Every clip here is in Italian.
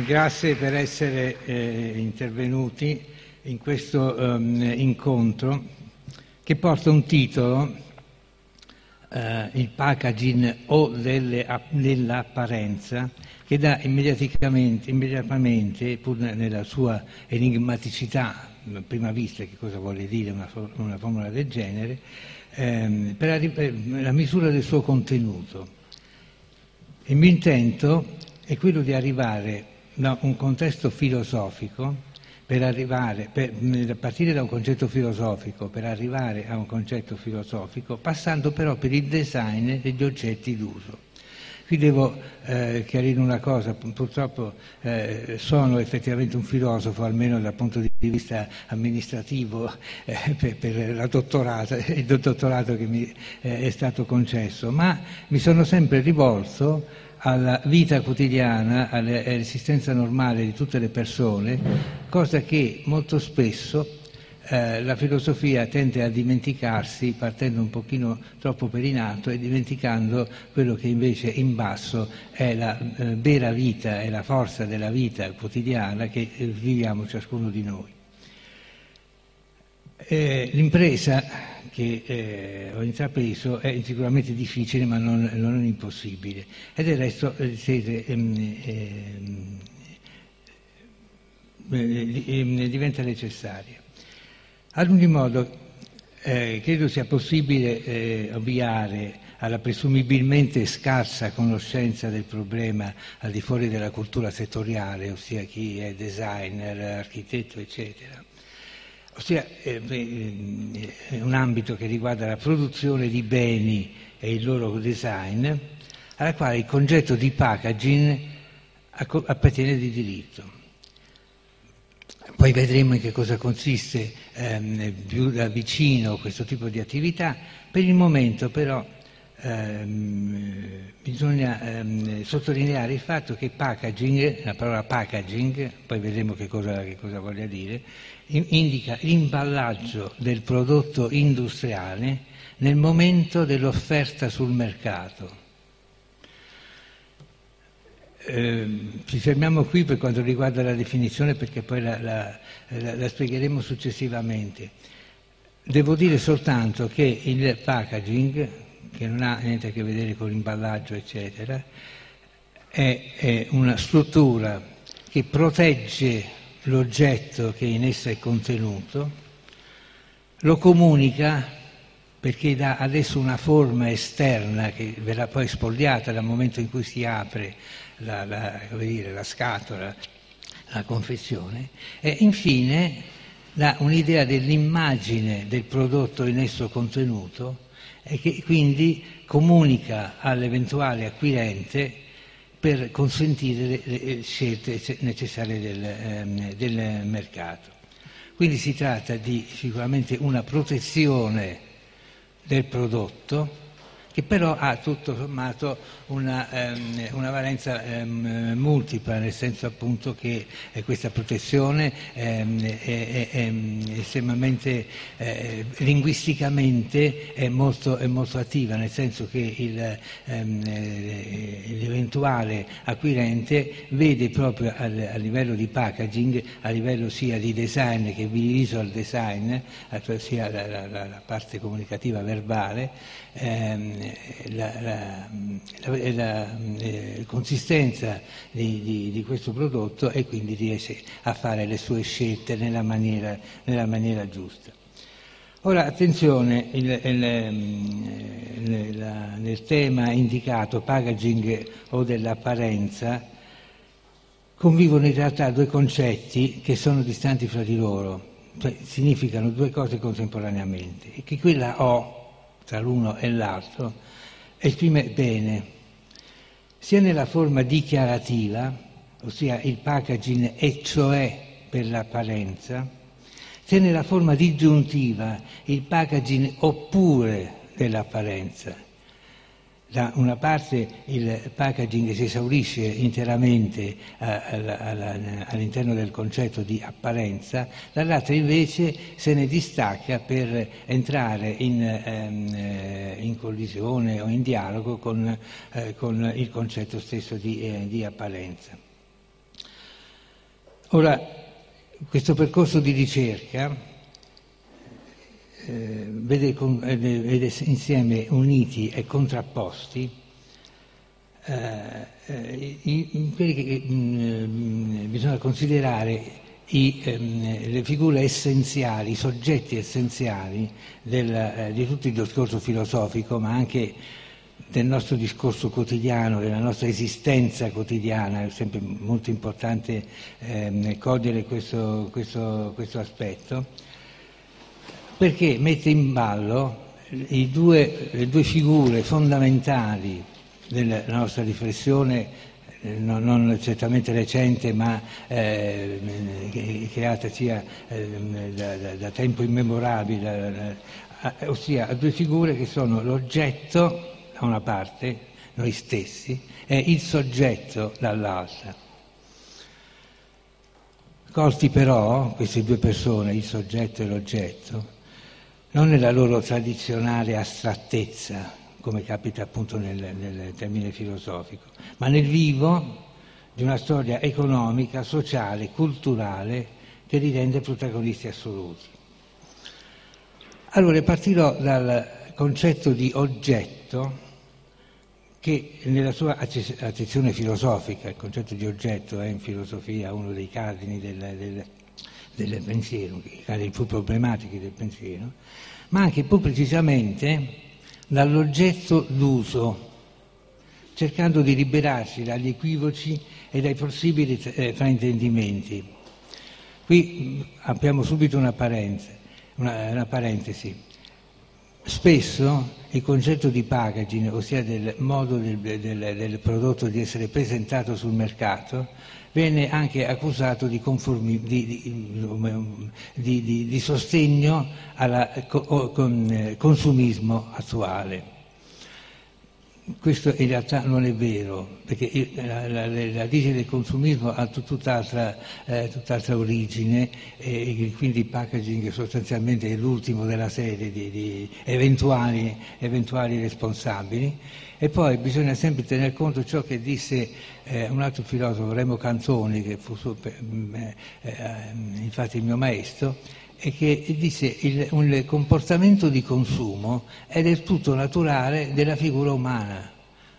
grazie per essere eh, intervenuti in questo um, incontro che porta un titolo, eh, il packaging o delle, dell'apparenza, che dà immediatamente, immediatamente, pur nella sua enigmaticità, a prima vista che cosa vuole dire una, una formula del genere, ehm, per la misura del suo contenuto. Il mio intento è quello di arrivare da un contesto filosofico per arrivare, per, partire da un concetto filosofico per arrivare a un concetto filosofico, passando però per il design degli oggetti d'uso. Qui devo eh, chiarire una cosa, purtroppo eh, sono effettivamente un filosofo, almeno dal punto di vista amministrativo, eh, per, per il dottorato che mi eh, è stato concesso, ma mi sono sempre rivolto alla vita quotidiana, all'esistenza normale di tutte le persone, cosa che molto spesso eh, la filosofia tende a dimenticarsi partendo un pochino troppo per in alto e dimenticando quello che invece in basso è la eh, vera vita, è la forza della vita quotidiana che eh, viviamo ciascuno di noi. Eh, l'impresa che eh, ho intrapreso è sicuramente difficile ma non, non impossibile e del resto eh, siete, ehm, ehm, eh, ehm, diventa necessaria. Ad ogni modo eh, credo sia possibile eh, ovviare alla presumibilmente scarsa conoscenza del problema al di fuori della cultura settoriale, ossia chi è designer, architetto, eccetera ossia eh, è un ambito che riguarda la produzione di beni e il loro design, alla quale il concetto di packaging appartiene di diritto. Poi vedremo in che cosa consiste ehm, più da vicino questo tipo di attività. Per il momento però ehm, bisogna ehm, sottolineare il fatto che packaging, la parola packaging, poi vedremo che cosa, che cosa voglia dire, indica l'imballaggio del prodotto industriale nel momento dell'offerta sul mercato. Eh, ci fermiamo qui per quanto riguarda la definizione perché poi la, la, la, la spiegheremo successivamente. Devo dire soltanto che il packaging, che non ha niente a che vedere con l'imballaggio, eccetera, è, è una struttura che protegge l'oggetto che in essa è contenuto, lo comunica perché dà adesso una forma esterna che verrà poi spogliata dal momento in cui si apre la, la, dire, la scatola, la confezione, e infine dà un'idea dell'immagine del prodotto in esso contenuto e che quindi comunica all'eventuale acquirente per consentire le scelte necessarie del, ehm, del mercato. Quindi si tratta di sicuramente una protezione del prodotto che però ha tutto sommato una, um, una valenza um, multipla, nel senso appunto che eh, questa protezione um, è, è, è, estremamente eh, linguisticamente è molto, è molto, attiva, nel senso che il, eh, l'eventuale acquirente vede proprio al, a livello di packaging, a livello sia di design che visual design, sia la, la, la parte comunicativa verbale, ehm, la, la, la, la eh, consistenza di, di, di, questo prodotto e quindi riesce a fare le sue scelte nella maniera, nella maniera giusta. Ora attenzione, il, il, il, nel tema indicato packaging o dell'apparenza convivono in realtà due concetti che sono distanti fra di loro, cioè significano due cose contemporaneamente e che quella O tra l'uno e l'altro, esprime bene, sia nella forma dichiarativa, ossia il packaging e cioè per l'apparenza, sia nella forma disgiuntiva, il packaging oppure dell'apparenza da una parte il packaging si esaurisce interamente eh, all'interno del concetto di apparenza, dall'altra invece se ne distacca per entrare in, ehm, eh, in collisione o in dialogo con, eh, con, il concetto stesso di, di apparenza. Ora, questo percorso di ricerca eh, vede, con, eh, vede, insieme uniti e contrapposti eh, eh i, quelli che mh, mm, bisogna considerare i, ehm, le figure essenziali, i soggetti essenziali del, eh, di tutto il discorso filosofico, ma anche del nostro discorso quotidiano, della nostra esistenza quotidiana, è sempre molto importante ehm, cogliere questo, questo, questo, aspetto, perché mette in ballo due, le due figure fondamentali della nostra riflessione eh, non, non, certamente recente ma eh, creata sia eh, da, da, da, tempo immemorabile, eh, ossia due figure che sono l'oggetto da una parte, noi stessi, e il soggetto dall'altra. Colti però, queste due persone, il soggetto e l'oggetto, non nella loro tradizionale astrattezza, come capita appunto nel, nel termine filosofico, ma nel vivo di una storia economica, sociale, culturale che li rende protagonisti assoluti. Allora partirò dal concetto di oggetto che nella sua accezione filosofica, il concetto di oggetto è in filosofia uno dei cardini del, del, del pensiero, i cardini più problematici del pensiero, ma anche più precisamente dall'oggetto d'uso, cercando di liberarsi dagli equivoci e dai possibili eh, fraintendimenti. Qui apriamo subito una, una, una parentesi. Spesso il concetto di packaging, ossia del modo del, del, del, prodotto di essere presentato sul mercato, venne anche accusato di, conformi, di, di, di sostegno al consumismo attuale. Questo in realtà non è vero, perché la, la, la radice del consumismo ha tutt'altra, eh, tutt'altra origine e quindi il packaging sostanzialmente è l'ultimo della serie di, di eventuali, eventuali, responsabili. E poi bisogna sempre tener conto di ciò che disse eh, un altro filosofo, Remo Cantoni, che fu eh, eh, infatti il mio maestro, che disse il, un comportamento di consumo è del tutto naturale della figura umana.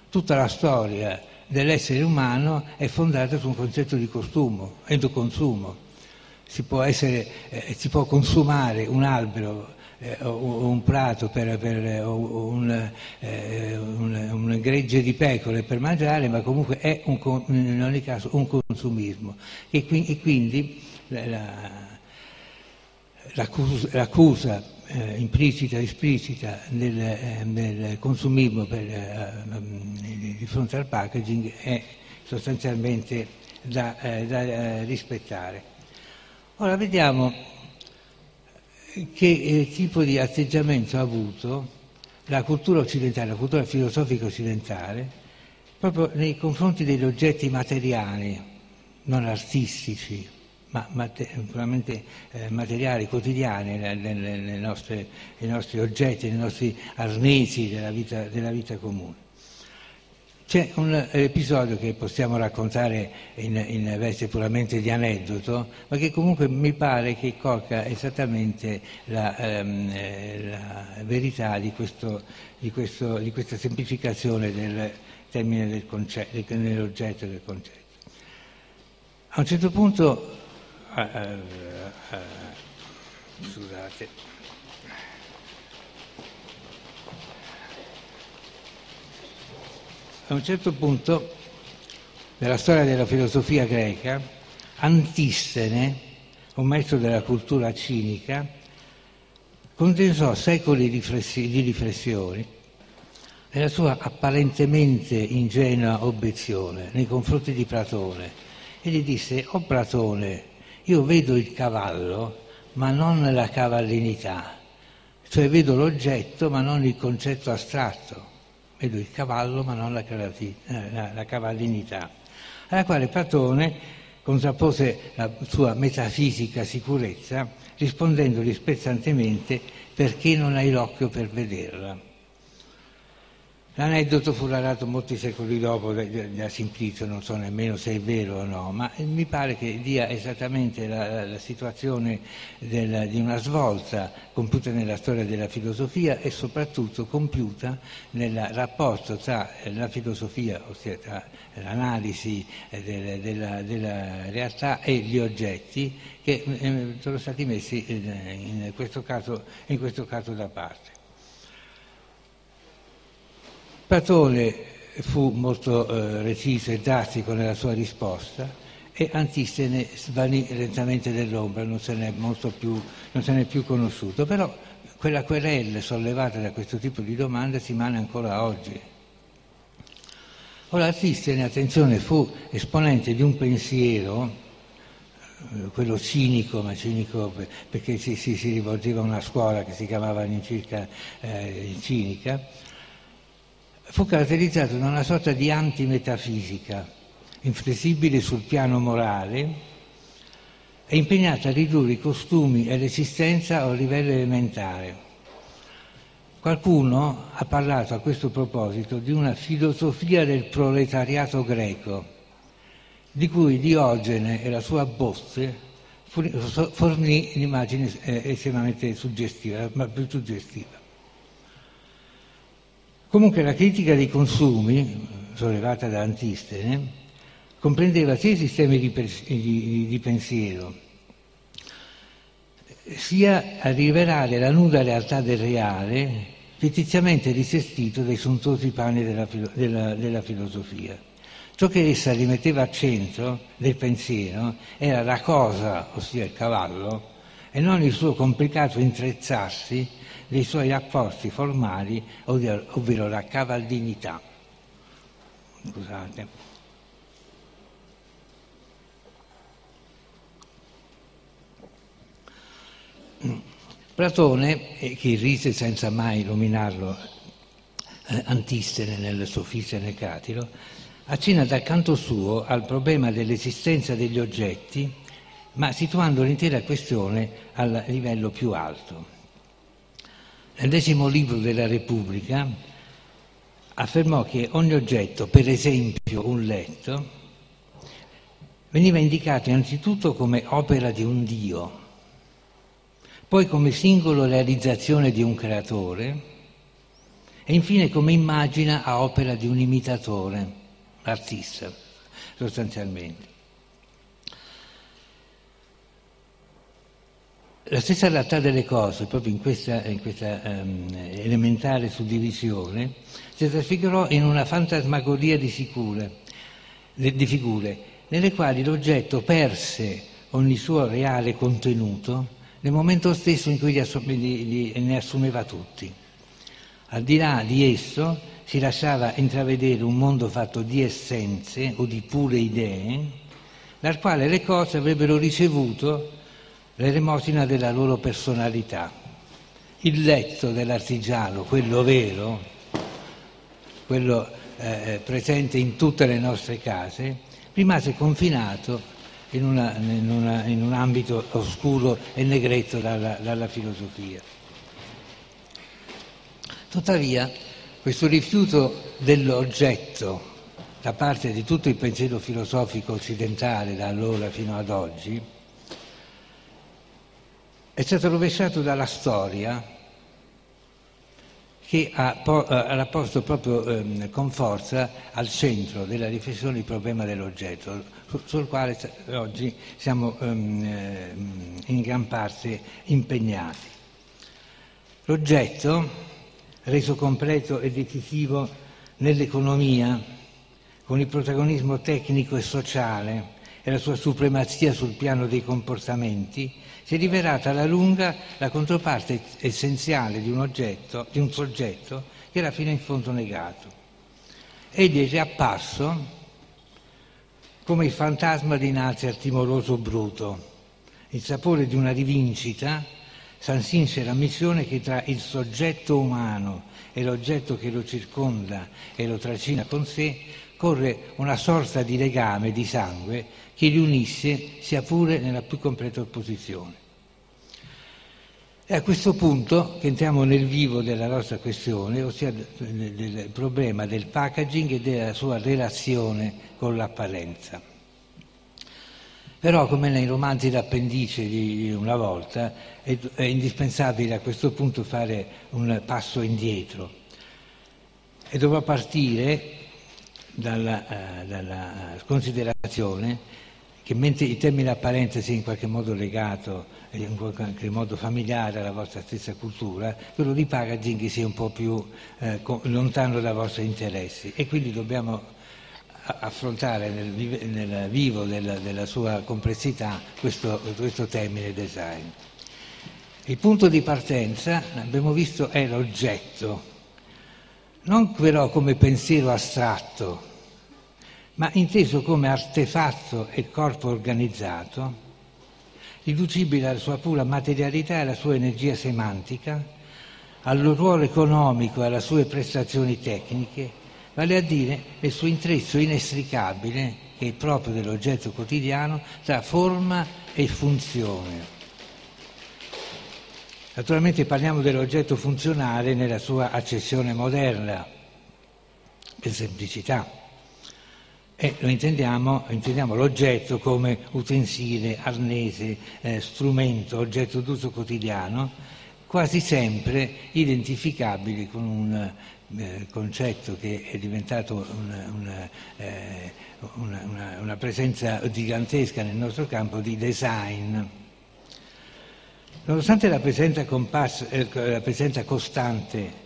Tutta la storia dell'essere umano è fondata su un concetto di costumo, endoconsumo. Si può, essere, eh, si può consumare un albero eh, o un prato per, per o un, eh, un, un, gregge di pecore per mangiare, ma comunque è un, in ogni caso un consumismo. E, e quindi la, l'accusa, l'accusa eh, implicita e esplicita del, eh, del consumismo per, eh, di fronte al packaging è sostanzialmente da, eh, da eh, rispettare. Ora vediamo che eh, tipo di atteggiamento ha avuto la cultura occidentale, la cultura filosofica occidentale, proprio nei confronti degli oggetti materiali, non artistici, ma puramente eh, materiali, quotidiani, nei nostri, oggetti, nei nostri arnesi della vita, della vita comune. C'è un episodio che possiamo raccontare in, in, veste puramente di aneddoto, ma che comunque mi pare che colga esattamente la, ehm, la verità di, questo, di, questo, di, questa semplificazione del termine del concetto, dell'oggetto del concetto. A un certo punto Ah, eh, eh, scusate. A un certo punto nella storia della filosofia greca, Antistene, un maestro della cultura cinica, condensò secoli di riflessioni nella sua apparentemente ingenua obiezione nei confronti di Platone e gli disse, o oh Platone, io vedo il cavallo ma non la cavallinità, cioè vedo l'oggetto ma non il concetto astratto, vedo il cavallo ma non la, la, la cavallinità, alla quale Platone contrappose la sua metafisica sicurezza rispondendogli spezzantemente perché non hai l'occhio per vederla. L'aneddoto fu narrato molti secoli dopo da Simplizio, non so nemmeno se è vero o no, ma mi pare che dia esattamente la, la situazione del, di una svolta compiuta nella storia della filosofia e soprattutto compiuta nel rapporto tra la filosofia, ossia tra l'analisi della, della, della realtà e gli oggetti che eh, sono stati messi in, questo caso, in questo caso da parte. Platone fu molto eh, reciso e drastico nella sua risposta e Antistene svanì lentamente nell'ombra, non se n'è, più, non se n'è più conosciuto, però quella querella sollevata da questo tipo di domande si rimane ancora oggi. Ora Antistene, attenzione, fu esponente di un pensiero, eh, quello cinico, ma cinico perché si, si, si rivolgeva a una scuola che si chiamava all'incirca eh, cinica, fu caratterizzato da una sorta di antimetafisica, inflessibile sul piano morale e impegnata a ridurre i costumi e l'esistenza a un livello elementare. Qualcuno ha parlato a questo proposito di una filosofia del proletariato greco, di cui Diogene e la sua botte fornì un'immagine eh, estremamente suggestiva, ma più suggestiva. Comunque la critica dei consumi, sollevata da Antistene, comprendeva sia i sistemi di, di, di pensiero, sia a rivelare la nuda realtà del reale, fittiziamente risestito dai sontuosi panni della, della, della filosofia. Ciò che essa rimetteva al centro del pensiero era la cosa, ossia il cavallo, e non il suo complicato intrezzarsi dei suoi rapporti formali, ovvero la cavaldinità. Scusate. Platone, che irrise senza mai nominarlo eh, Antistene nel Sofista e nel Catilo, accenna dal canto suo al problema dell'esistenza degli oggetti, ma situando l'intera questione al livello più alto. Nel decimo libro della Repubblica affermò che ogni oggetto, per esempio un letto, veniva indicato innanzitutto come opera di un Dio, poi come singolo realizzazione di un creatore e infine come immagina a opera di un imitatore, artista sostanzialmente. La stessa realtà delle cose, proprio in questa, in questa um, elementare suddivisione, si trasfigurò in una fantasmagoria di, sicure, di figure, nelle quali l'oggetto perse ogni suo reale contenuto nel momento stesso in cui ne assumeva tutti. Al di là di esso si lasciava intravedere un mondo fatto di essenze o di pure idee, dal quale le cose avrebbero ricevuto l'elemosina della loro personalità. Il letto dell'artigiano, quello vero, quello eh, presente in tutte le nostre case, rimase confinato in, una, in, una, in un ambito oscuro e negretto dalla, dalla filosofia. Tuttavia, questo rifiuto dell'oggetto da parte di tutto il pensiero filosofico occidentale da allora fino ad oggi è stato rovesciato dalla storia che ha, po- eh, ha posto proprio ehm, con forza al centro della riflessione il problema dell'oggetto, su- sul quale oggi siamo ehm, ehm, in gran parte impegnati. L'oggetto, reso completo e decisivo nell'economia, con il protagonismo tecnico e sociale e la sua supremazia sul piano dei comportamenti, si è rivelata alla lunga la controparte essenziale di un oggetto, di un soggetto che era fino in fondo negato. Egli è riapparso come il fantasma dinanzi al timoroso bruto. Il sapore di una rivincita sancisce la missione che tra il soggetto umano e l'oggetto che lo circonda e lo trascina con sé corre una sorta di legame di sangue che li unisse sia pure nella più completa opposizione. E a questo punto che entriamo nel vivo della nostra questione, ossia del problema del packaging e della sua relazione con l'apparenza. Però, come nei romanzi d'appendice di una volta, è, è indispensabile a questo punto fare un passo indietro e dovrò partire dalla, uh, dalla considerazione che mentre il termine apparenza sia in qualche modo legato, in qualche modo familiare alla vostra stessa cultura, quello di packaging sia un po' più eh, lontano dai vostri interessi e quindi dobbiamo affrontare nel, nel vivo della, della, sua complessità questo, questo termine design. Il punto di partenza, abbiamo visto, è l'oggetto, non però come pensiero astratto, ma inteso come artefatto e corpo organizzato, riducibile alla sua pura materialità e alla sua energia semantica, al ruolo economico e alle sue prestazioni tecniche, vale a dire il suo intreccio inestricabile, che è proprio dell'oggetto quotidiano, tra forma e funzione. Naturalmente parliamo dell'oggetto funzionale nella sua accezione moderna, per semplicità e lo intendiamo, intendiamo l'oggetto come utensile, arnese, eh, strumento, oggetto d'uso quotidiano, quasi sempre identificabili con un eh, concetto che è diventato una, una, eh, una, una presenza gigantesca nel nostro campo di design. Nonostante la presenza, compass, eh, la presenza costante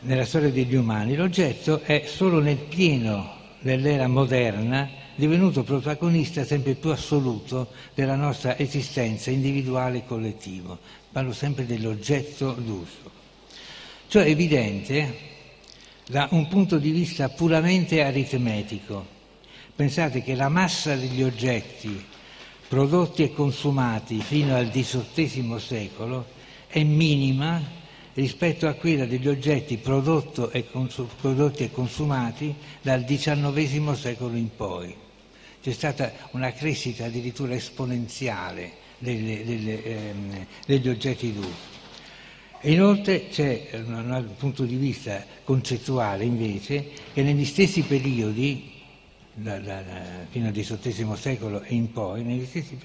nella storia degli umani, l'oggetto è solo nel pieno nell'era moderna divenuto protagonista sempre più assoluto della nostra esistenza individuale e collettiva. Parlo sempre dell'oggetto d'uso. Cioè è evidente da un punto di vista puramente aritmetico. Pensate che la massa degli oggetti prodotti e consumati fino al XVIII secolo è minima rispetto a quella degli oggetti e consum- prodotti e consumati dal XIX secolo in poi. C'è stata una crescita addirittura esponenziale delle, delle, ehm, degli oggetti d'uso. Inoltre c'è un punto di vista concettuale invece che negli stessi periodi da, da, fino al XVIII secolo e in poi, negli stessi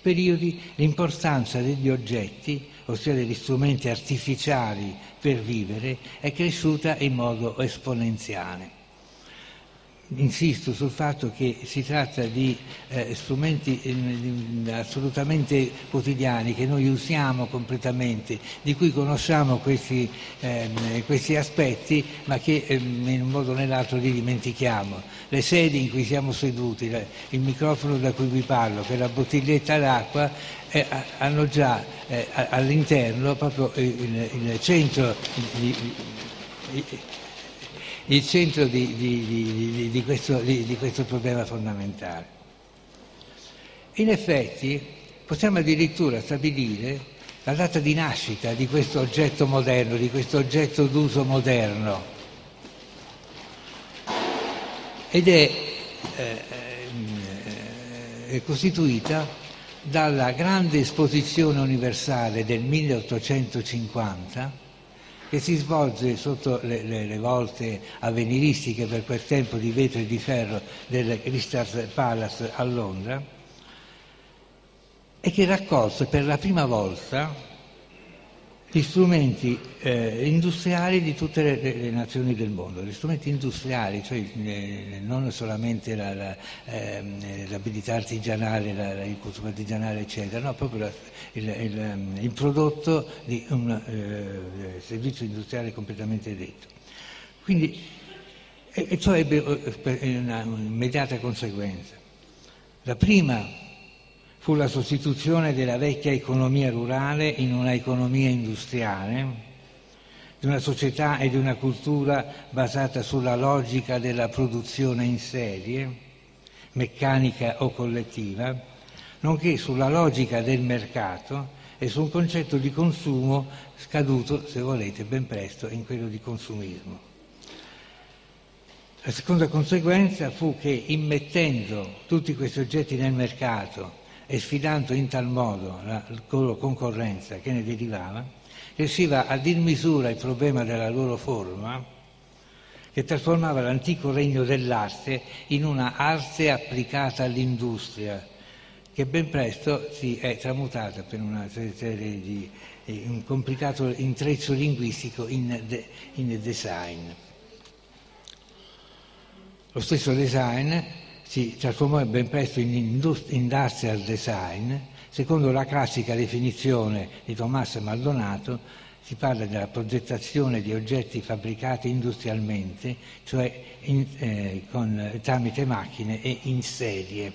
periodi, l'importanza degli oggetti, ossia degli strumenti artificiali per vivere, è cresciuta in modo esponenziale insisto sul fatto che si tratta di eh, strumenti eh, assolutamente quotidiani che noi usiamo completamente, di cui conosciamo questi, eh, questi aspetti, ma che ehm, in un modo o nell'altro li dimentichiamo. Le sedie in cui siamo seduti, il microfono da cui vi parlo, che è la bottiglietta d'acqua, eh, hanno già eh, all'interno proprio il, il centro di, di, il centro di, di, di, questo, di, questo, problema fondamentale. In effetti possiamo addirittura stabilire la data di nascita di questo oggetto moderno, di questo oggetto d'uso moderno. Ed è, eh, è costituita dalla grande esposizione universale del 1850 che si svolge sotto le, le, le, volte avveniristiche per quel tempo di vetro e di ferro del Crystal Palace a Londra e che raccolse per la prima volta gli strumenti eh, industriali di tutte le, le, le, nazioni del mondo, gli strumenti industriali, cioè eh, non solamente la, la, eh, l'abilità artigianale, la, il consumo artigianale, eccetera, no, proprio la, il, il, ehm, il, prodotto di un eh, servizio industriale completamente detto. Quindi, e, ciò ebbe eh, un'immediata conseguenza. La prima fu la sostituzione della vecchia economia rurale in una economia industriale, di una società e di una cultura basata sulla logica della produzione in serie, meccanica o collettiva, nonché sulla logica del mercato e su un concetto di consumo scaduto, se volete, ben presto in quello di consumismo. La seconda conseguenza fu che immettendo tutti questi oggetti nel mercato e sfidando in tal modo la loro concorrenza che ne derivava, riusciva a dir misura il problema della loro forma, che trasformava l'antico regno dell'arte in una arte applicata all'industria, che ben presto si è tramutata per una serie di un complicato intreccio linguistico in, de, in design. Lo stesso design si trasformò ben presto in industrial design, secondo la classica definizione di Tommaso Maldonato, si parla della progettazione di oggetti fabbricati industrialmente, cioè in, eh, con, tramite macchine e in serie.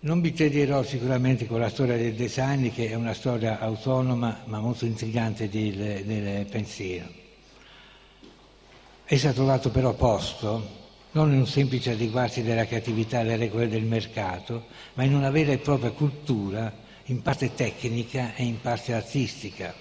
Non vi tedierò sicuramente con la storia del design, che è una storia autonoma ma molto intrigante del, del pensiero. Essa ha trovato però posto non in un semplice adeguarsi della creatività alle regole del mercato, ma in una vera e propria cultura, in parte tecnica e in parte artistica.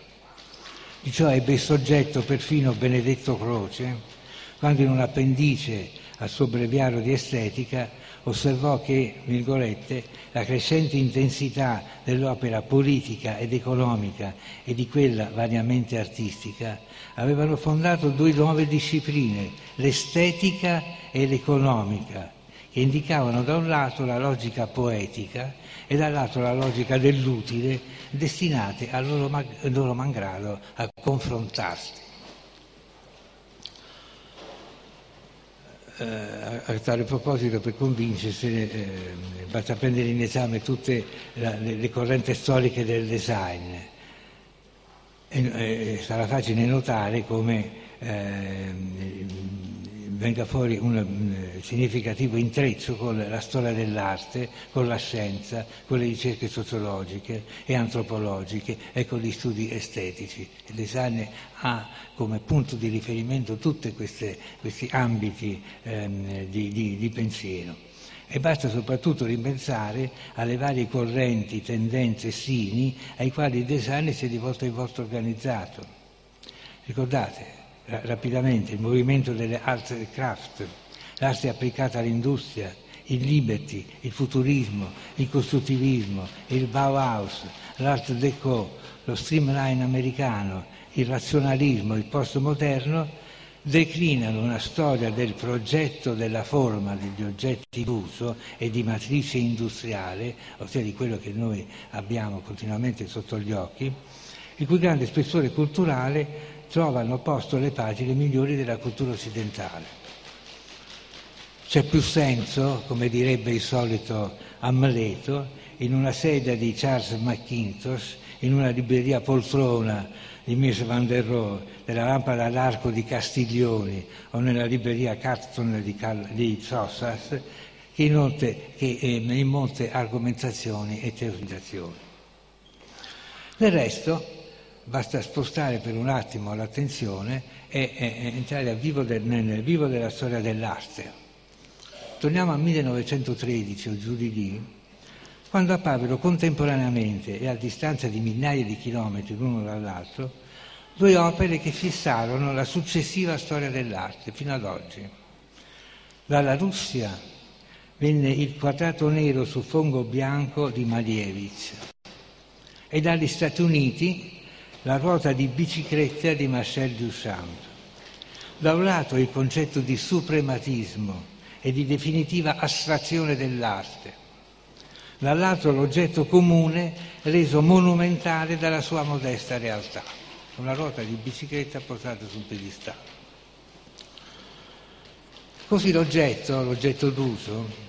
Di ciò ebbe soggetto perfino Benedetto Croce, quando in un appendice al suo breviario di estetica osservò che, virgolette, la crescente intensità dell'opera politica ed economica e di quella variamente artistica avevano fondato due nuove discipline, l'estetica e l'economica, che indicavano da un lato la logica poetica e dall'altro la logica dell'utile, destinate a loro, loro malgrado a confrontarsi. A tale proposito per convincersi eh, basta prendere in esame tutte la, le, le, correnti storiche del design. E, eh, sarà facile notare come eh, venga fuori un, un significativo intreccio con la storia dell'arte, con la scienza, con le ricerche sociologiche e antropologiche e con gli studi estetici. Il design ha come punto di riferimento tutti questi ambiti ehm, di, di, di pensiero. E basta soprattutto ripensare alle varie correnti, tendenze, sini ai quali il design si è di volta in volta organizzato. Ricordate, rapidamente il movimento delle arts e craft, l'arte applicata all'industria, il liberty, il futurismo, il costruttivismo, il Bauhaus, l'art déco, lo streamline americano, il razionalismo, il postmoderno, declinano una storia del progetto della forma degli oggetti d'uso e di matrice industriale, ossia di quello che noi abbiamo continuamente sotto gli occhi, il cui grande spessore culturale trovano posto le pagine migliori della cultura occidentale. C'è più senso, come direbbe il solito Amleto, in una sedia di Charles McIntosh, in una libreria poltrona di Mies van der Rohe, della lampada all'arco di Castiglioni o nella libreria Carton di, Cal- di Sossas, che in, molte, che, eh, in molte argomentazioni e teorizzazioni. Del resto, basta spostare per un attimo l'attenzione e, e, e entrare vivo del, nel vivo della storia dell'arte. Torniamo al 1913 o giù di lì, quando apparvero contemporaneamente e a distanza di migliaia di chilometri l'uno dall'altro due opere che fissarono la successiva storia dell'arte fino ad oggi. Dalla Russia venne il quadrato nero su fondo bianco di Malievich e dagli Stati Uniti la ruota di bicicletta di Marcel Duchamp. Da un lato il concetto di suprematismo e di definitiva astrazione dell'arte, dall'altro l'oggetto comune reso monumentale dalla sua modesta realtà, una ruota di bicicletta portata su un piedistallo. Così l'oggetto, l'oggetto d'uso,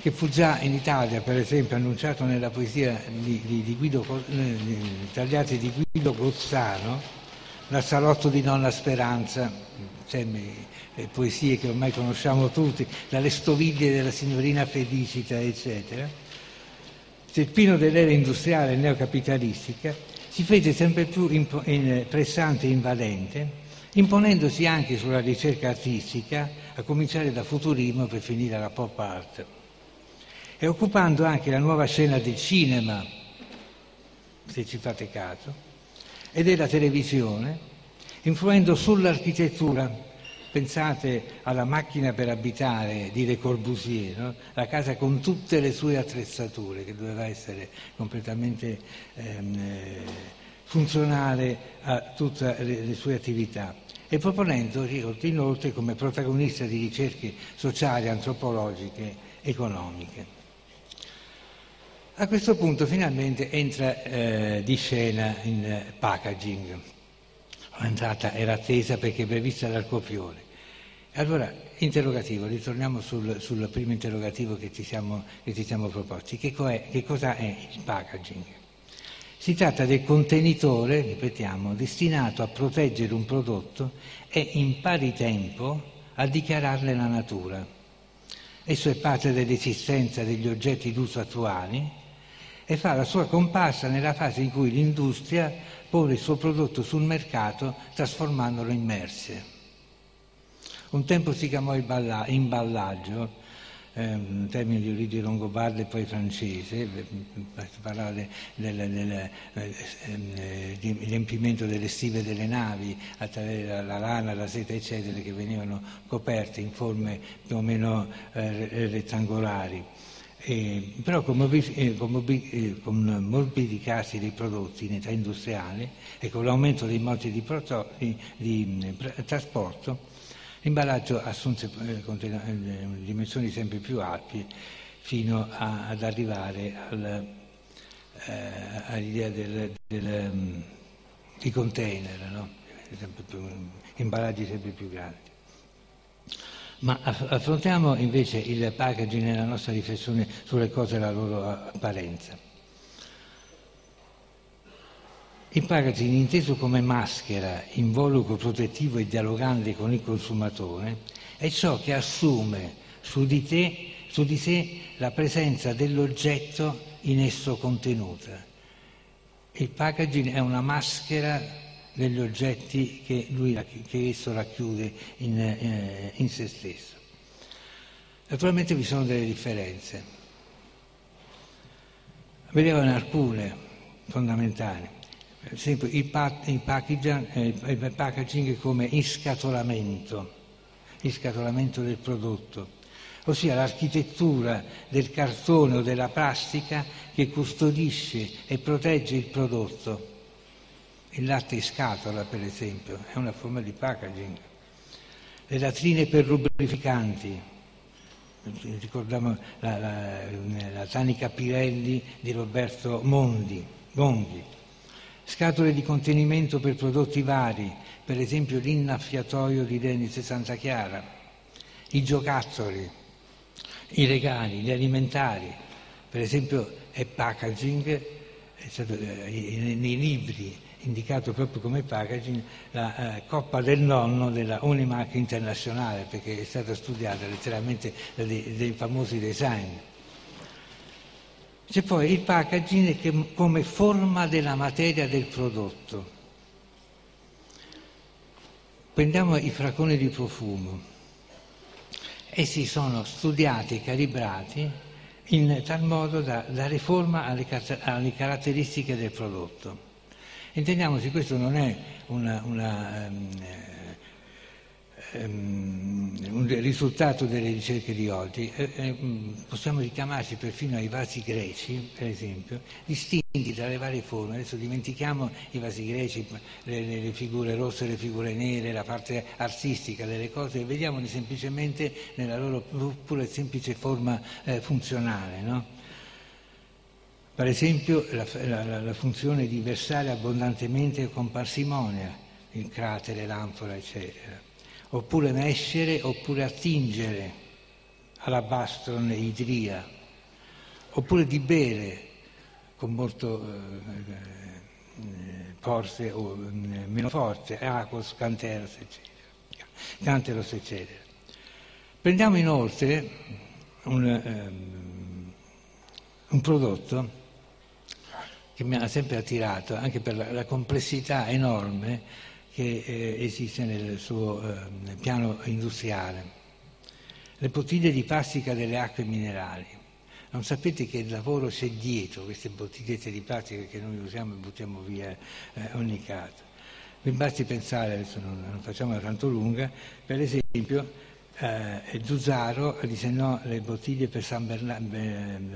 che fu già in Italia, per esempio, annunciato nella poesia di, di, di Guido, tagliati di Guido Gozzano, La salotto di nonna Speranza, cioè, poesie che ormai conosciamo tutti, dalle stoviglie della signorina Felicita, eccetera. Il pino dell'era industriale neocapitalistica si fece sempre più impo- in, pressante e invadente, imponendosi anche sulla ricerca artistica, a cominciare da futurismo per finire alla pop art e occupando anche la nuova scena del cinema, se ci fate caso, e della televisione, influendo sull'architettura, Pensate alla macchina per abitare di Le Corbusier, no? la casa con tutte le sue attrezzature, che doveva essere completamente ehm, eh, funzionale a tutte le, le sue attività e proponendo inoltre come protagonista di ricerche sociali, antropologiche, economiche. A questo punto finalmente entra eh, di scena in packaging. L'entrata era attesa perché prevista dal copione. Allora, interrogativo, ritorniamo sul, sul primo interrogativo che ci siamo, che ci siamo proposti. Che, che cosa è il packaging? Si tratta del contenitore, ripetiamo, destinato a proteggere un prodotto e in pari tempo a dichiararne la natura. Esso è parte dell'esistenza degli oggetti d'uso attuali e fa la sua comparsa nella fase in cui l'industria pone il suo prodotto sul mercato trasformandolo in merce. Un tempo si chiamò imballaggio, eh, un termine di origine longobarda e poi francese, si parlava dell'empimento eh, delle stive delle navi attraverso la lana, la seta eccetera che venivano coperte in forme più o meno eh, rettangolari. Eh, però con, morbi- eh, con, morbi- eh, con morbidicarsi dei prodotti in età industriale e con l'aumento dei modi di, proto- di, di trasporto, L'imballaggio assunse eh, eh, dimensioni sempre più ampie fino a, ad arrivare al, eh, all'idea del, del, um, di container, no? sempre più, imballaggi sempre più grandi. Ma affrontiamo invece il packaging nella nostra riflessione sulle cose e la loro apparenza. Il packaging, inteso come maschera, involucro protettivo e dialogante con il consumatore, è ciò che assume su di, te, su di sé la presenza dell'oggetto in esso contenuta. Il packaging è una maschera degli oggetti che, lui, che esso racchiude in, eh, in se stesso. Naturalmente vi sono delle differenze. Vedevano alcune fondamentali per esempio il, packaging, eh, packaging come iscatolamento, iscatolamento del prodotto, ossia l'architettura del cartone o della plastica che custodisce e protegge il prodotto. Il latte in scatola, per esempio, è una forma di packaging. Le latrine per lubrificanti, ricordiamo la, la, la Tanica Pirelli di Roberto Mondi, Mondi scatole di contenimento per prodotti vari, per esempio l'innaffiatoio di Dennis Santa Chiara, i giocattoli, i regali, gli alimentari, per esempio è packaging, eh, nei libri indicato proprio come packaging la eh, coppa del nonno della Unimac internazionale perché è stata studiata letteralmente dai, dai famosi design. C'è poi il packaging che, come forma della materia del prodotto. Prendiamo i flaconi di profumo. Essi sono studiati e calibrati in tal modo da dare forma alle, alle caratteristiche del prodotto. Intendiamoci, questo non è una, una um, Ehm, un risultato delle ricerche di oggi, eh, eh, possiamo richiamarci perfino ai vasi greci, per esempio, distinti dalle varie forme. Adesso dimentichiamo i vasi greci, le, le, le figure rosse, le figure nere, la parte artistica delle cose e vediamoli semplicemente nella loro pura e semplice forma eh, funzionale. No? Per esempio la, la, la funzione di versare abbondantemente con parsimonia il cratere, l'anfora, eccetera oppure mescere, oppure attingere alla bastron idria, oppure di bere con molto eh, eh forte o eh, meno forte, aquos, canteros, eccetera. Canteros, eccetera. Prendiamo inoltre un, um, un prodotto che mi ha sempre attirato, anche per la, la complessità enorme che eh, esiste nel suo eh, piano industriale. Le bottiglie di plastica delle acque minerali. Non sapete che lavoro c'è dietro queste bottigliette di plastica che noi usiamo e buttiamo via eh, ogni casa. Vi basti pensare, adesso non, non facciamola tanto lunga, per esempio eh, Zuzzaro disegnò le bottiglie per San, Berna,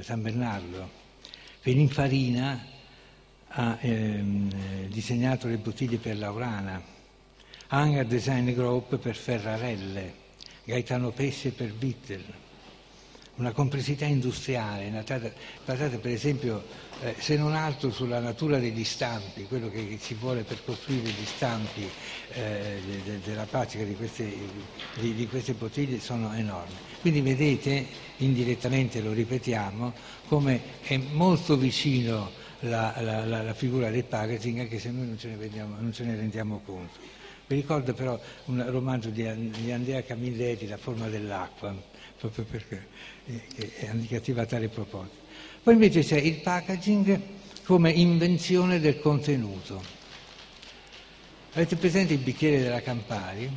San Bernardo, Pininfarina ha ehm, disegnato le bottiglie per Laurana, Hangar Design Group per Ferrarelle, Gaetano Pesce per Vittel una complessità industriale basata per esempio eh, se non altro sulla natura degli stampi, quello che ci vuole per costruire gli stampi eh, de, de, della pratica di queste, di, di queste bottiglie sono enormi. Quindi vedete, indirettamente lo ripetiamo, come è molto vicino la, la, la, figura del packaging anche se noi non ce ne, vediamo, non ce ne rendiamo conto. Vi ricordo però un romanzo di, di Andrea Camilletti, La forma dell'acqua, proprio perché è indicativa a tale proposito. Poi invece c'è il packaging come invenzione del contenuto. Avete presente il bicchiere della Campari?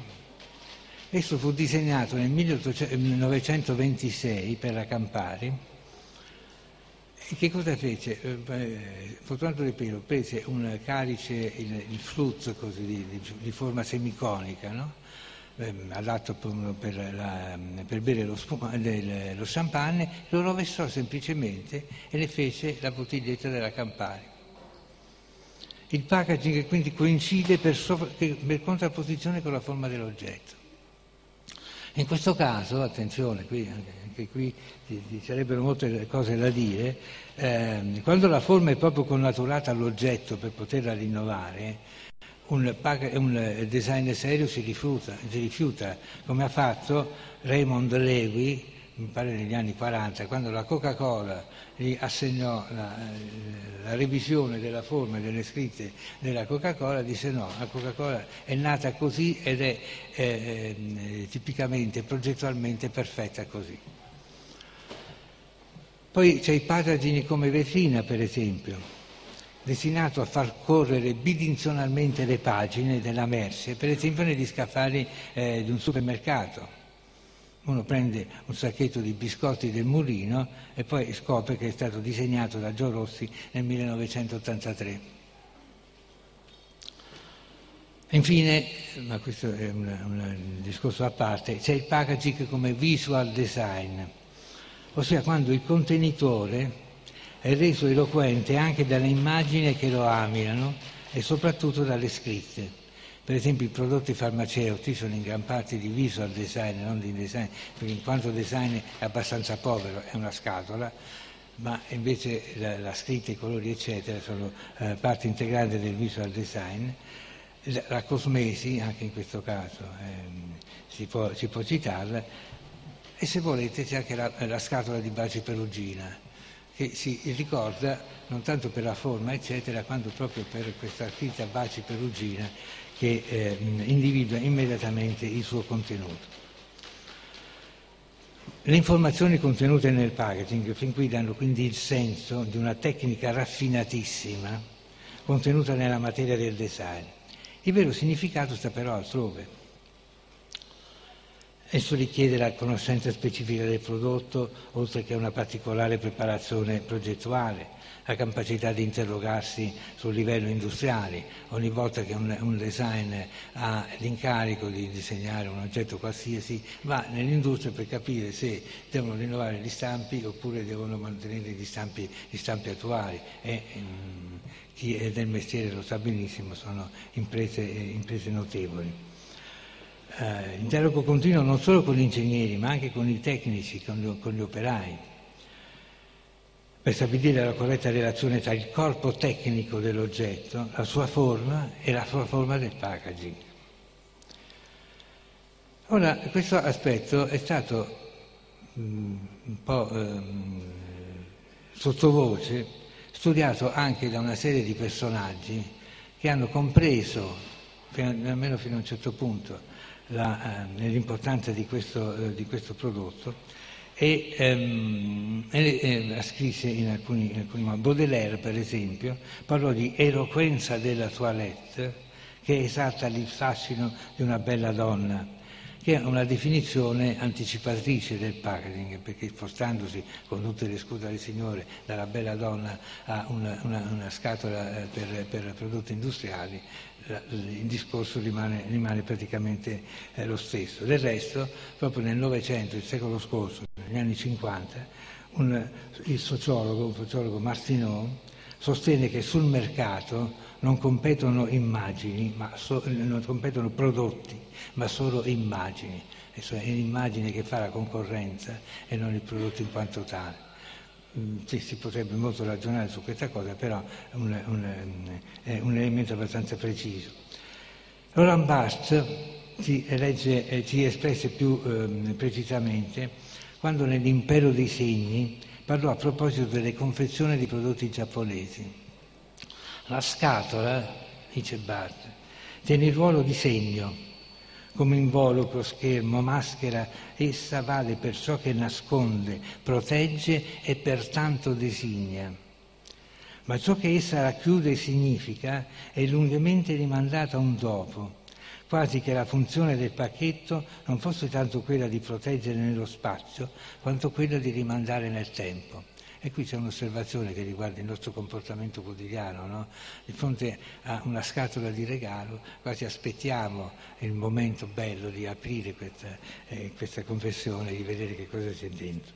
Esso fu disegnato nel 1926 per la Campari. Che cosa fece? Eh, Fortunato De Pelo prese un calice, il, il flutz così, di, di, forma semiconica, no? Ehm, adatto per, la, per bere lo, spuma, del, lo, champagne, lo rovesciò semplicemente e ne fece la bottiglietta della Campari. Il packaging quindi coincide per, sopra, per contrapposizione con la forma dell'oggetto. In questo caso, attenzione, qui, anche qui ci sarebbero molte cose da dire, eh, quando la forma è proprio connaturata all'oggetto per poterla rinnovare, un, un design serio si rifiuta, si rifiuta, come ha fatto Raymond Lewy, mi pare negli anni 40, quando la Coca-Cola gli assegnò la, la, revisione della forma e delle scritte della Coca-Cola, disse no, la Coca-Cola è nata così ed è eh, eh, tipicamente, progettualmente perfetta così. Poi c'è i packaging come vetrina, per esempio destinato a far correre bidimensionalmente le pagine della merce, per esempio negli scaffali eh, di un supermercato. Uno prende un sacchetto di biscotti del mulino e poi scopre che è stato disegnato da Gio Rossi nel 1983. Infine, ma questo è un, un discorso a parte, c'è il packaging come visual design, ossia quando il contenitore è reso eloquente anche dalle immagini che lo ammirano e soprattutto dalle scritte. Per esempio i prodotti farmaceutici sono in gran parte di visual design, non di design, perché in quanto design è abbastanza povero, è una scatola, ma invece la, la scritta, i colori eccetera sono eh, parte integrante del visual design. La, la cosmesi, anche in questo caso, ehm, si, può, si, può, citarla, e se volete c'è anche la, la scatola di baci perugina che si ricorda non tanto per la forma eccetera quanto proprio per questa scritta Baci Perugina che eh, individua immediatamente il suo contenuto. Le informazioni contenute nel packaging fin qui danno quindi il senso di una tecnica raffinatissima contenuta nella materia del design. Il vero significato sta però altrove. Esso richiede la conoscenza specifica del prodotto, oltre che una particolare preparazione progettuale, la capacità di interrogarsi sul livello industriale. Ogni volta che un, un design ha l'incarico di disegnare un oggetto qualsiasi, va nell'industria per capire se devono rinnovare gli stampi oppure devono mantenere gli stampi, gli stampi attuali. E, um, chi è del mestiere lo sa benissimo, sono imprese, imprese notevoli eh, in dialogo continuo non solo con gli ingegneri, ma anche con i tecnici, con gli, con gli operai, per stabilire la corretta relazione tra il corpo tecnico dell'oggetto, la sua forma e la sua forma del packaging. Ora, questo aspetto è stato mh, mm, un po' ehm, sottovoce studiato anche da una serie di personaggi che hanno compreso, almeno fino a un certo punto, la, eh, l'importanza di questo, eh, di questo, prodotto e, ehm, eh, scrisse in alcuni, in alcuni modi. Baudelaire, per esempio, parlò di eloquenza della toilette che esalta il fascino di una bella donna, che è una definizione anticipatrice del packaging, perché spostandosi con tutte le scuse del Signore dalla bella donna a una, una, una scatola eh, per, per prodotti industriali, il discorso rimane, rimane praticamente eh, lo stesso. Del resto, proprio nel Novecento, il secolo scorso, negli anni 50, un, il sociologo, un sociologo Martineau, sostiene che sul mercato non competono immagini, so, non competono prodotti, ma solo immagini. E cioè è l'immagine che fa la concorrenza e non il prodotto in quanto tale. Mm, sì, si potrebbe molto ragionare su questa cosa, però è un, un, è un elemento abbastanza preciso. Roland Barthes ci, elegge, ci espresse più eh, precisamente quando nell'impero dei segni parlò a proposito delle confezioni di prodotti giapponesi. La scatola, dice Barthes, tiene il ruolo di segno, come involucro, schermo, maschera, essa vale per ciò che nasconde, protegge e pertanto designa. Ma ciò che essa racchiude e significa è lungamente rimandato a un dopo, quasi che la funzione del pacchetto non fosse tanto quella di proteggere nello spazio, quanto quella di rimandare nel tempo. E qui c'è un'osservazione che riguarda il nostro comportamento quotidiano. No? Di fronte a una scatola di regalo quasi aspettiamo il momento bello di aprire questa, eh, questa confessione, di vedere che cosa c'è dentro.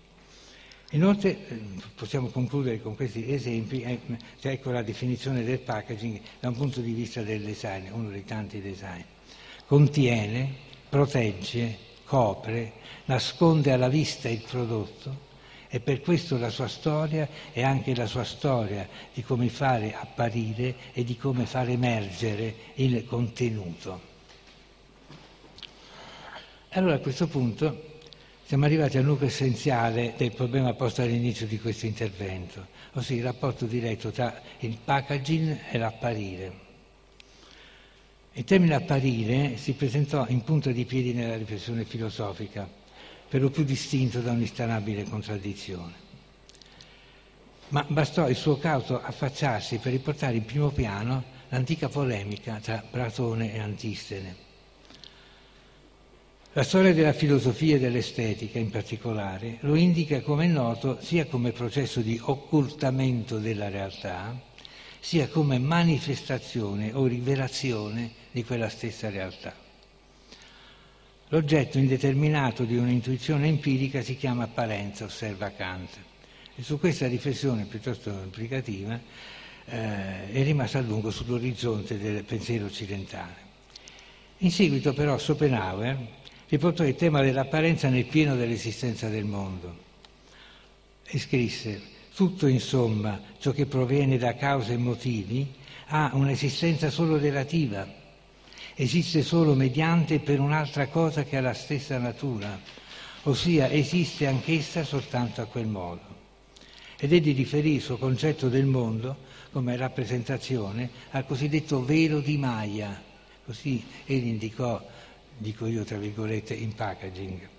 Inoltre eh, possiamo concludere con questi esempi, eh, cioè ecco la definizione del packaging da un punto di vista del design, uno dei tanti design. Contiene, protegge, copre, nasconde alla vista il prodotto, e per questo la sua storia è anche la sua storia di come fare apparire e di come far emergere il contenuto. Allora a questo punto siamo arrivati al nucleo essenziale del problema posto all'inizio di questo intervento, ossia il rapporto diretto tra il packaging e l'apparire. Il termine apparire si presentò in punta di piedi nella riflessione filosofica per lo più distinto da un'istanabile contraddizione. Ma bastò il suo cauto affacciarsi per riportare in primo piano l'antica polemica tra Platone e Antistene. La storia della filosofia e dell'estetica in particolare lo indica come noto sia come processo di occultamento della realtà, sia come manifestazione o rivelazione di quella stessa realtà. L'oggetto indeterminato di un'intuizione empirica si chiama apparenza, osserva Kant. E su questa riflessione piuttosto implicativa eh, è rimasta a lungo sull'orizzonte del pensiero occidentale. In seguito però Schopenhauer riportò il tema dell'apparenza nel pieno dell'esistenza del mondo e scrisse tutto insomma ciò che proviene da cause e motivi ha un'esistenza solo relativa esiste solo mediante per un'altra cosa che ha la stessa natura, ossia esiste anch'essa soltanto a quel modo. Ed egli riferì il suo concetto del mondo come rappresentazione al cosiddetto velo di Maya, così egli indicò, dico io tra virgolette, in packaging.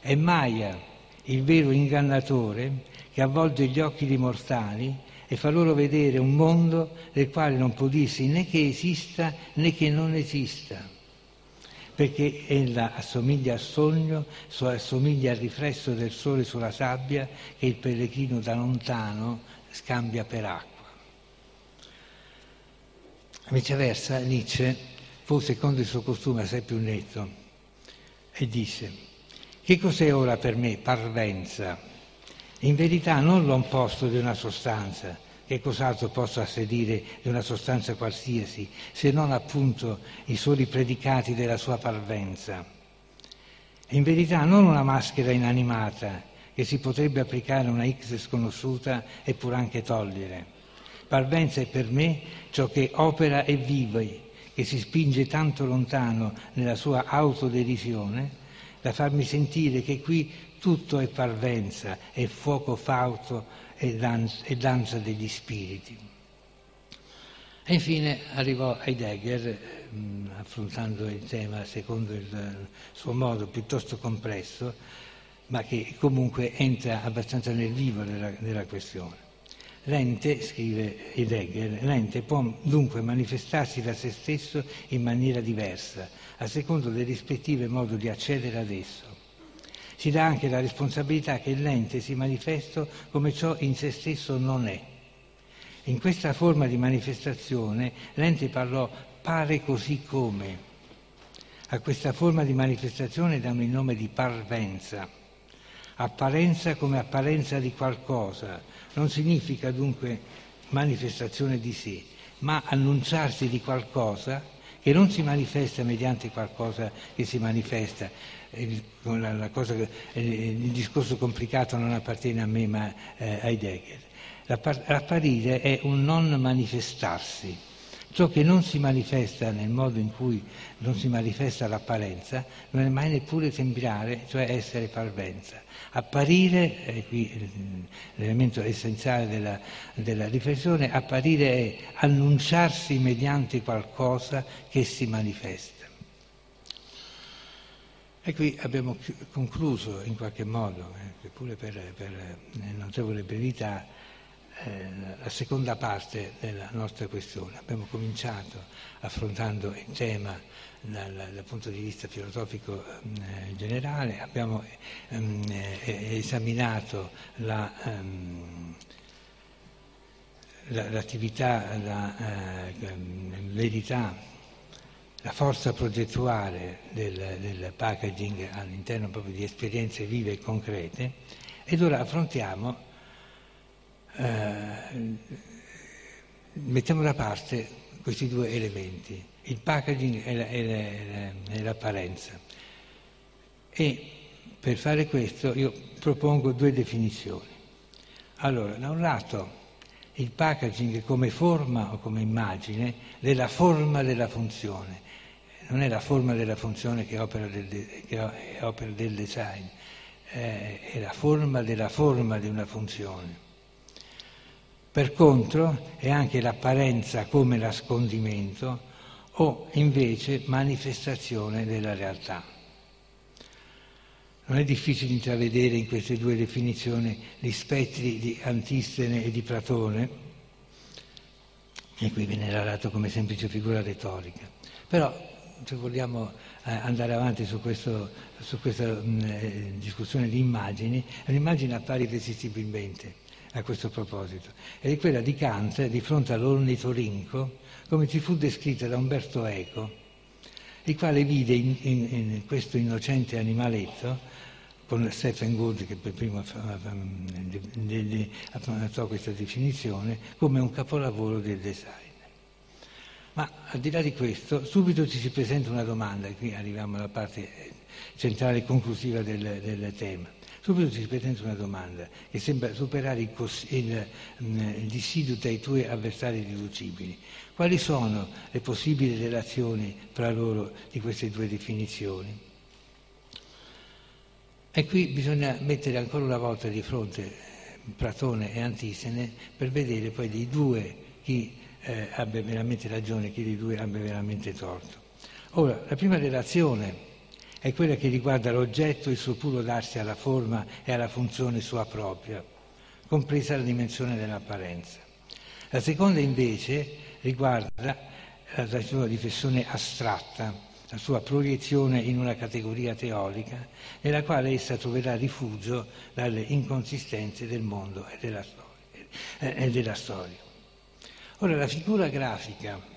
È Maya, il vero ingannatore che avvolge gli occhi dei mortali e fa loro vedere un mondo del quale non può dirsi né che esista né che non esista, perché ella assomiglia al sogno, assomiglia al riflesso del sole sulla sabbia che il pellegrino da lontano scambia per acqua. Viceversa, Nietzsche fu, secondo il suo costume, assai più netto e disse, che cos'è ora per me parvenza? In verità non l'opposto di una sostanza, che cos'altro posso assedire di una sostanza qualsiasi, se non appunto i soli predicati della sua parvenza. In verità non una maschera inanimata che si potrebbe applicare a una X sconosciuta e pur anche togliere. Parvenza è per me ciò che opera e vive, che si spinge tanto lontano nella sua autoderisione da farmi sentire che qui tutto è parvenza, è fuoco fauto e danza, danza degli spiriti. E infine arrivò Heidegger, mh, affrontando il tema secondo il suo modo piuttosto complesso, ma che comunque entra abbastanza nel vivo della, della questione. L'ente, scrive Heidegger, l'ente può dunque manifestarsi da se stesso in maniera diversa, a secondo del rispettivo modo di accedere ad esso si dà anche la responsabilità che l'ente si manifesta come ciò in se stesso non è. In questa forma di manifestazione l'ente parlò appare così come. A questa forma di manifestazione danno il nome di parvenza. Apparenza come apparenza di qualcosa. Non significa dunque manifestazione di sé, ma annunciarsi di qualcosa che non si manifesta mediante qualcosa che si manifesta. Il, la, cosa, il discorso complicato non appartiene a me ma eh, a Heidegger. L'apparire è un non manifestarsi. Ciò che non si manifesta nel modo in cui non si manifesta l'apparenza non è mai neppure sembrare, cioè essere parvenza. Apparire, è qui l'elemento essenziale della, della riflessione, apparire è annunciarsi mediante qualcosa che si manifesta. E qui abbiamo concluso in qualche modo, eh, pure per, per eh, notevole brevità, eh, la seconda parte della nostra questione. Abbiamo cominciato affrontando il tema dal, dal punto di vista filosofico eh, generale, abbiamo ehm, eh, esaminato la, ehm, la, l'attività, la ehm, verità, la forza progettuale del, del packaging all'interno proprio di esperienze vive e concrete ed ora affrontiamo eh, mettiamo da parte questi due elementi, il packaging e, la, e, la, e l'apparenza. E per fare questo io propongo due definizioni. Allora, da un lato il packaging come forma o come immagine della forma della funzione, non è la forma della funzione che opera del, che opera del design, eh, è la forma della forma di una funzione. Per contro è anche l'apparenza come nascondimento o invece manifestazione della realtà. Non è difficile intravedere in queste due definizioni gli spettri di Antistene e di Platone, che qui viene narrato come semplice figura retorica. Però se vogliamo eh, andare avanti su, questo, su questa mh, eh, discussione di immagini, l'immagine appare irresistibilmente a questo proposito, ed è quella di Kant di fronte all'ornitorinco, come ci fu descritta da Umberto Eco, il quale vide in, in, in questo innocente animaletto, con Stephen Gould che per primo affrontò questa definizione, come un capolavoro del design. Ma al di là di questo, subito ci si presenta una domanda, e qui arriviamo alla parte centrale e conclusiva del, del tema Subito ti presenta una domanda che sembra superare il, il, mm, il dissidio tra i tuoi avversari riducibili. Quali sono le possibili relazioni fra loro di queste due definizioni? E qui bisogna mettere ancora una volta di fronte eh, Platone e Antisene per vedere poi dei due chi eh, abbia veramente ragione e chi dei due abbia veramente torto. Ora, la prima relazione è quella che riguarda l'oggetto e il suo puro darsi alla forma e alla funzione sua propria, compresa la dimensione dell'apparenza. La seconda invece riguarda la sua riflessione astratta, la sua proiezione in una categoria teorica nella quale essa troverà rifugio dalle inconsistenze del mondo e della storia. E storia. Ora la figura grafica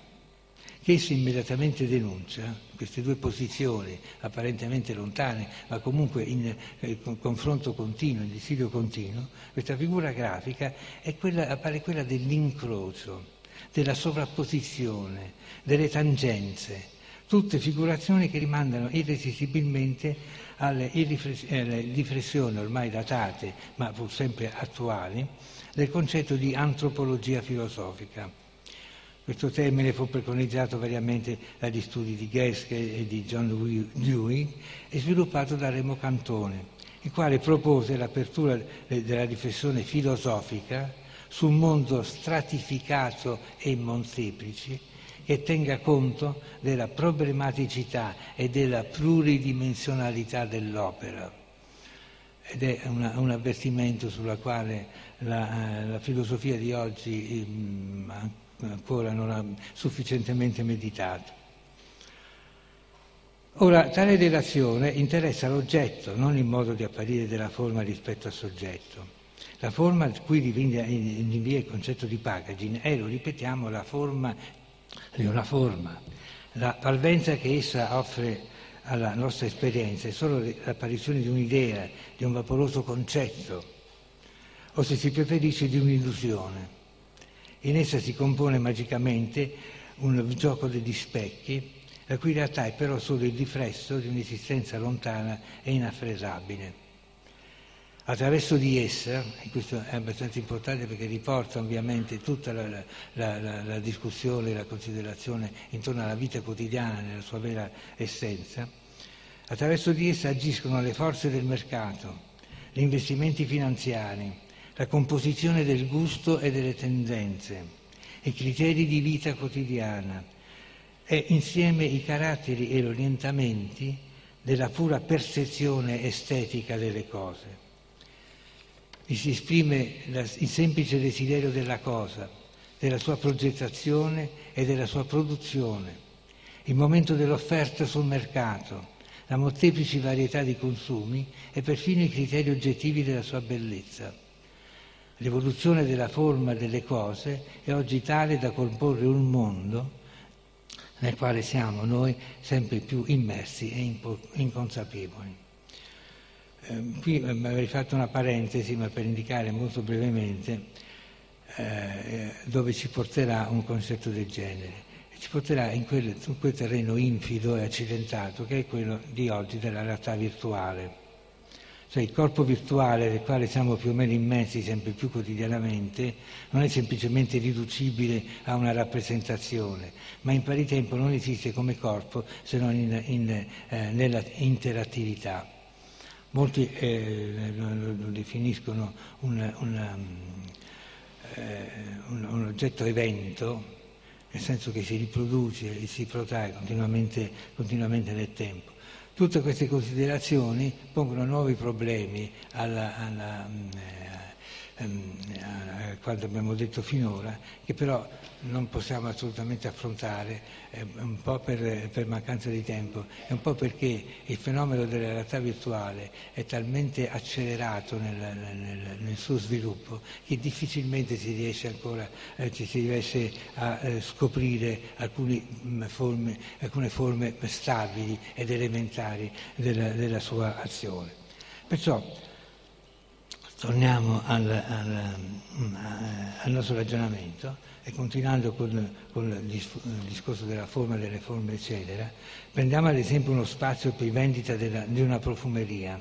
che essa immediatamente denuncia queste due posizioni apparentemente lontane, ma comunque in eh, confronto continuo, in dissidio continuo, questa figura grafica quella, appare quella dell'incrocio, della sovrapposizione, delle tangenze, tutte figurazioni che rimandano irresistibilmente alle riflessioni ormai datate, ma pur sempre attuali, del concetto di antropologia filosofica. Questo termine fu preconizzato variamente dagli studi di Geske e di John Dewey e sviluppato da Remo Cantone, il quale propose l'apertura della riflessione filosofica su un mondo stratificato e molteplice che tenga conto della problematicità e della pluridimensionalità dell'opera. Ed è una, un avvertimento sulla quale la, la filosofia di oggi mh, ancora non ha sufficientemente meditato. Ora, tale relazione interessa l'oggetto, non il modo di apparire della forma rispetto al soggetto. La forma a cui rinvia il concetto di packaging è, lo ripetiamo, la forma di una forma. La parvenza che essa offre alla nostra esperienza è solo l'apparizione di un'idea, di un vaporoso concetto, o se si preferisce di un'illusione. In essa si compone magicamente un gioco degli specchi, la cui realtà è però solo il riflesso di un'esistenza lontana e inaffrezzabile. Attraverso di essa, e questo è abbastanza importante perché riporta ovviamente tutta la, la, la, la discussione, la considerazione intorno alla vita quotidiana nella sua vera essenza, attraverso di essa agiscono le forze del mercato, gli investimenti finanziari, la composizione del gusto e delle tendenze, i criteri di vita quotidiana e insieme i caratteri e gli orientamenti della pura percezione estetica delle cose vi si esprime il semplice desiderio della cosa, della sua progettazione e della sua produzione, il momento dell'offerta sul mercato, la molteplice varietà di consumi e perfino i criteri oggettivi della sua bellezza. L'evoluzione della forma delle cose è oggi tale da comporre un mondo nel quale siamo noi sempre più immersi e inconsapevoli. Eh, qui eh, avrei fatto una parentesi, ma per indicare molto brevemente eh, dove ci porterà un concetto del genere. Ci porterà in quel, su quel terreno infido e accidentato che è quello di oggi della realtà virtuale. Cioè il corpo virtuale nel quale siamo più o meno immersi sempre più quotidianamente non è semplicemente riducibile a una rappresentazione, ma in pari tempo non esiste come corpo se non in, in, eh, nella interattività. Molti eh, lo, definiscono un, un, un, oggetto evento, nel senso che si riproduce e si protrae continuamente, continuamente nel tempo. Tutte queste considerazioni pongono nuovi problemi alla, alla, eh, ehm, a quanto abbiamo detto finora, che però non possiamo assolutamente affrontare, eh, un po' per, per, mancanza di tempo e un po' perché il fenomeno della realtà virtuale è talmente accelerato nel, nel, nel suo sviluppo che difficilmente si riesce ancora eh, si riesce a eh, scoprire alcune forme, alcune forme, stabili ed elementari della, della sua azione. Perciò torniamo al, al, al nostro ragionamento e continuando con, con, il discorso della forma, delle forme, eccetera, prendiamo ad esempio uno spazio per vendita della, di una profumeria.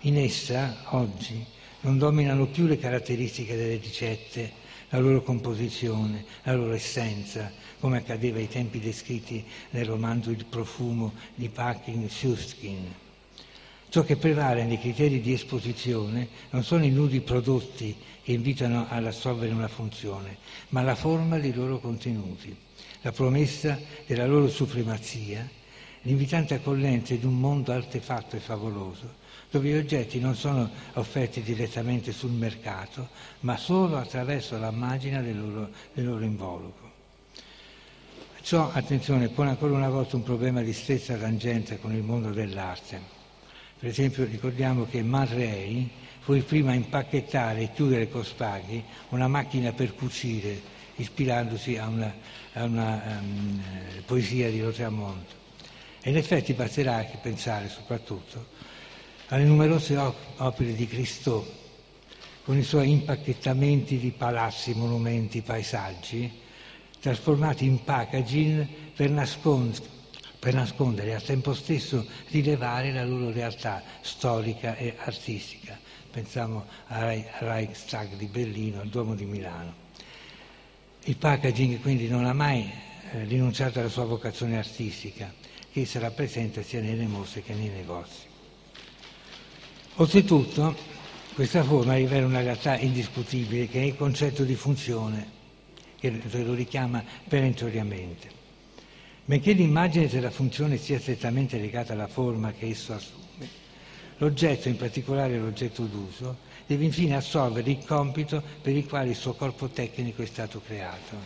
In essa, oggi, non dominano più le caratteristiche delle ricette, la loro composizione, la loro essenza, come accadeva ai tempi descritti nel romanzo Il profumo di Packing Suskin Ciò che prevale nei criteri di esposizione non sono i nudi prodotti che invitano ad assolvere una funzione, ma la forma dei loro contenuti, la promessa della loro supremazia, l'invitante accoglienza di un mondo artefatto e favoloso, dove gli oggetti non sono offerti direttamente sul mercato, ma solo attraverso l'immagine del loro, del loro involucro. Ciò, attenzione, pone ancora una volta un problema di stretta tangenza con il mondo dell'arte. Per esempio ricordiamo che Man Ray fu il primo a impacchettare e chiudere con spaghi una macchina per cucire, ispirandosi a una, a una um, poesia di Rotramonto. E in effetti basterà anche pensare soprattutto alle numerose op- opere di Christo con i suoi impacchettamenti di palazzi, monumenti, paesaggi, trasformati in packaging per nascondere per nascondere e al tempo stesso rilevare la loro realtà storica e artistica. Pensiamo al Reichstag di Berlino, al Duomo di Milano. Il packaging quindi non ha mai eh, rinunciato alla sua vocazione artistica, che sarà presente sia nelle mostre che nei negozi. Oltretutto, questa forma rivela una realtà indiscutibile che è il concetto di funzione, che lo richiama perentoriamente. Benché l'immagine della funzione sia strettamente legata alla forma che esso assume, l'oggetto, in particolare l'oggetto d'uso, deve infine assolvere il compito per il quale il suo corpo tecnico è stato creato.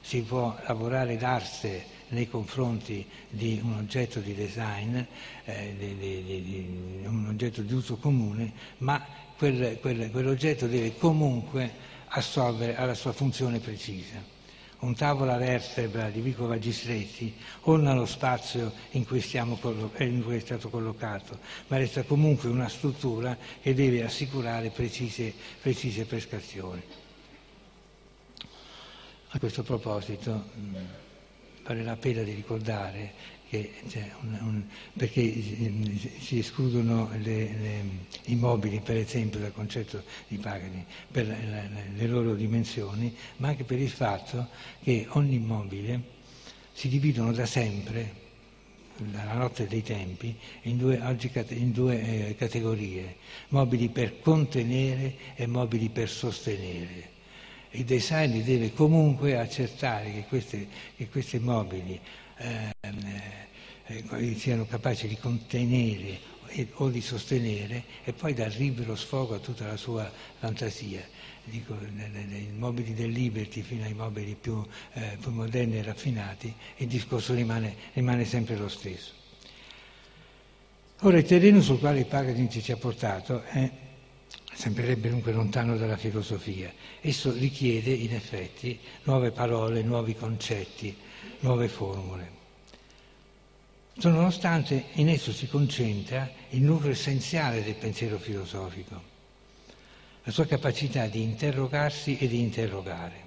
Si può lavorare d'arte nei confronti di un oggetto di design, eh, di, di, di, un oggetto di uso comune, ma quel, quel, quell'oggetto deve comunque assolvere alla sua funzione precisa. Un tavolo a vertebra di Vico Magistretti orna lo spazio in cui, collo- eh, in cui, è stato collocato, ma resta comunque una struttura che deve assicurare precise, precise prestazioni. A questo proposito vale la pena di ricordare che, cioè, un, un, perché si escludono i mobili, per esempio, dal concetto di packaging per la, la, le loro dimensioni, ma anche per il fatto che ogni immobile si dividono da sempre dalla notte dei tempi in due, in due eh, categorie, mobili per contenere e mobili per sostenere. Il design deve comunque accertare che, questi mobili Ehm, eh, siano capaci di contenere o di sostenere e poi dar libero sfogo a tutta la sua fantasia. Dico, dai mobili del Liberty fino ai mobili più, eh, più moderni e raffinati, il discorso rimane, rimane, sempre lo stesso. Ora il terreno sul quale il packaging ci ha portato è, sembrerebbe dunque lontano dalla filosofia. Esso richiede in effetti nuove parole, nuovi concetti, nuove formule. Ciononostante in esso si concentra il nucleo essenziale del pensiero filosofico, la sua capacità di interrogarsi e di interrogare.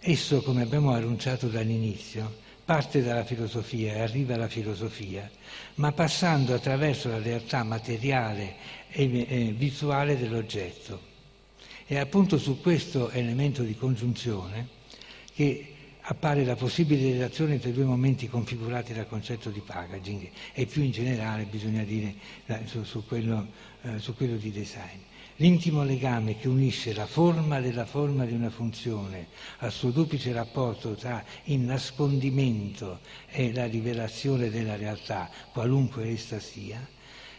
Esso, come abbiamo annunciato dall'inizio, parte dalla filosofia e arriva alla filosofia, ma passando attraverso la realtà materiale e visuale dell'oggetto. È appunto su questo elemento di congiunzione che appare la possibile relazione tra i due momenti configurati dal concetto di packaging e più in generale bisogna dire su, su, quello, eh, su quello di design. L'intimo legame che unisce la forma della forma di una funzione al suo duplice rapporto tra il nascondimento e la rivelazione della realtà, qualunque essa sia,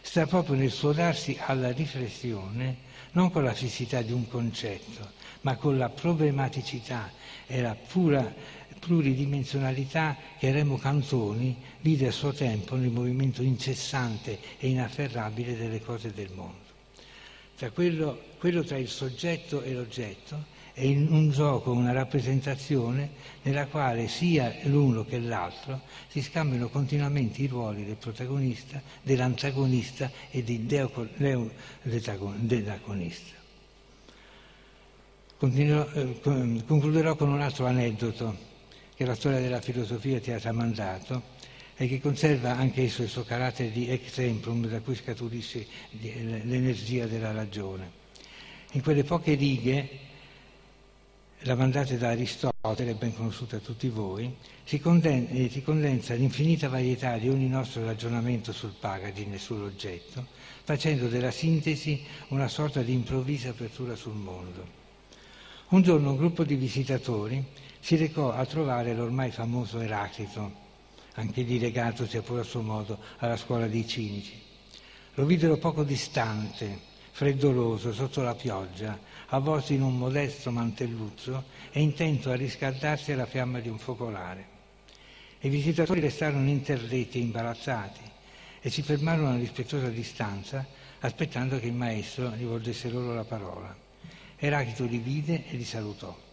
sta proprio nel suo darsi alla riflessione non con la fissità di un concetto, ma con la problematicità e la pura pluridimensionalità che Remo Cantoni vide a suo tempo nel movimento incessante e inafferrabile delle cose del mondo. Tra quello, quello tra il soggetto e l'oggetto è un gioco, una rappresentazione nella quale sia l'uno che l'altro si scambiano continuamente i ruoli del protagonista, dell'antagonista e dell'antagonista. Eh, concluderò con un altro aneddoto che la storia della filosofia ti ha tramandato e che conserva anche esso il suo carattere di exemplum da cui scaturisce l'energia della ragione. In quelle poche righe, lamandate da Aristotele, ben conosciute a tutti voi, si, condensa, eh, si condensa l'infinita varietà di ogni nostro ragionamento sul packaging e sull'oggetto, facendo della sintesi una sorta di improvvisa apertura sul mondo. Un giorno un gruppo di visitatori si recò a trovare l'ormai famoso Eraclito, anche lì legato, sia pure a suo modo, alla scuola dei cinici. Lo videro poco distante, freddoloso, sotto la pioggia, avvolto in un modesto mantelluccio e intento a riscaldarsi alla fiamma di un focolare. I visitatori restarono interdetti e imbarazzati e si fermarono a rispettosa distanza aspettando che il maestro rivolgesse loro la parola. Eraclito li vide e li salutò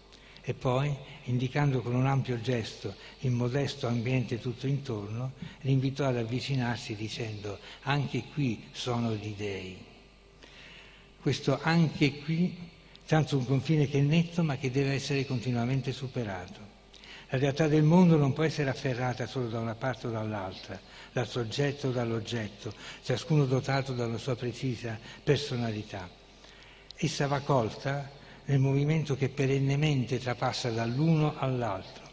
e poi, indicando con un ampio gesto il modesto ambiente tutto intorno, li invitò ad avvicinarsi dicendo anche qui sono gli dei. Questo anche qui, tanto un confine che è netto ma che deve essere continuamente superato. La realtà del mondo non può essere afferrata solo da una parte o dall'altra, dal soggetto o dall'oggetto, ciascuno dotato dalla sua precisa personalità. Essa va colta nel movimento che perennemente trapassa dall'uno all'altro.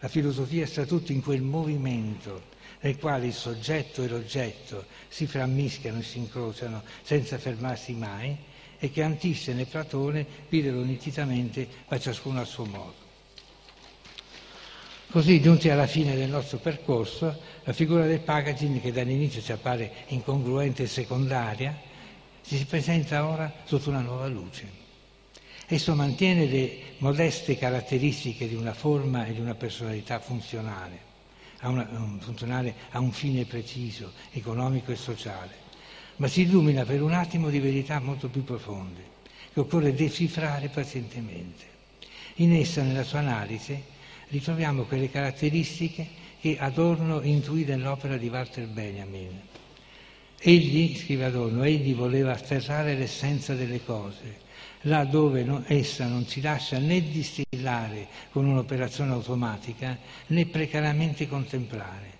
La filosofia sta tutta in quel movimento nel quale il soggetto e l'oggetto si frammischiano e si incrociano senza fermarsi mai e che Antissene e Platone videro nitidamente ma ciascuno a suo modo. Così, giunti alla fine del nostro percorso, la figura del packaging, che dall'inizio ci appare incongruente e secondaria, si presenta ora sotto una nuova luce. Esso mantiene le modeste caratteristiche di una forma e di una personalità funzionale, a, una, funzionale a un fine preciso, economico e sociale, ma si illumina per un attimo di verità molto più profonde, che occorre decifrare pazientemente. In essa, nella sua analisi, ritroviamo quelle caratteristiche che Adorno intuì nell'opera di Walter Benjamin. Egli, scrive Adorno, egli voleva afferrare l'essenza delle cose, là dove non, essa non si lascia né distillare con un'operazione automatica né precariamente contemplare.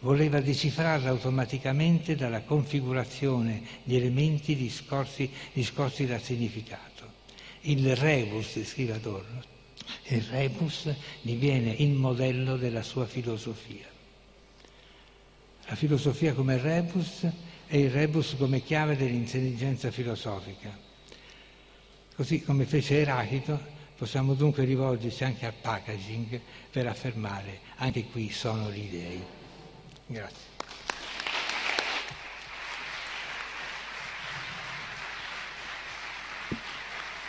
Voleva decifrarla automaticamente dalla configurazione di elementi discorsi, discorsi dal significato. Il rebus, scrive Adorno, il rebus diviene il modello della sua filosofia. La filosofia come rebus e il rebus come chiave dell'intelligenza filosofica. Così come fece Erachito, possiamo dunque rivolgerci anche al packaging per affermare anche qui sono gli dei. Grazie.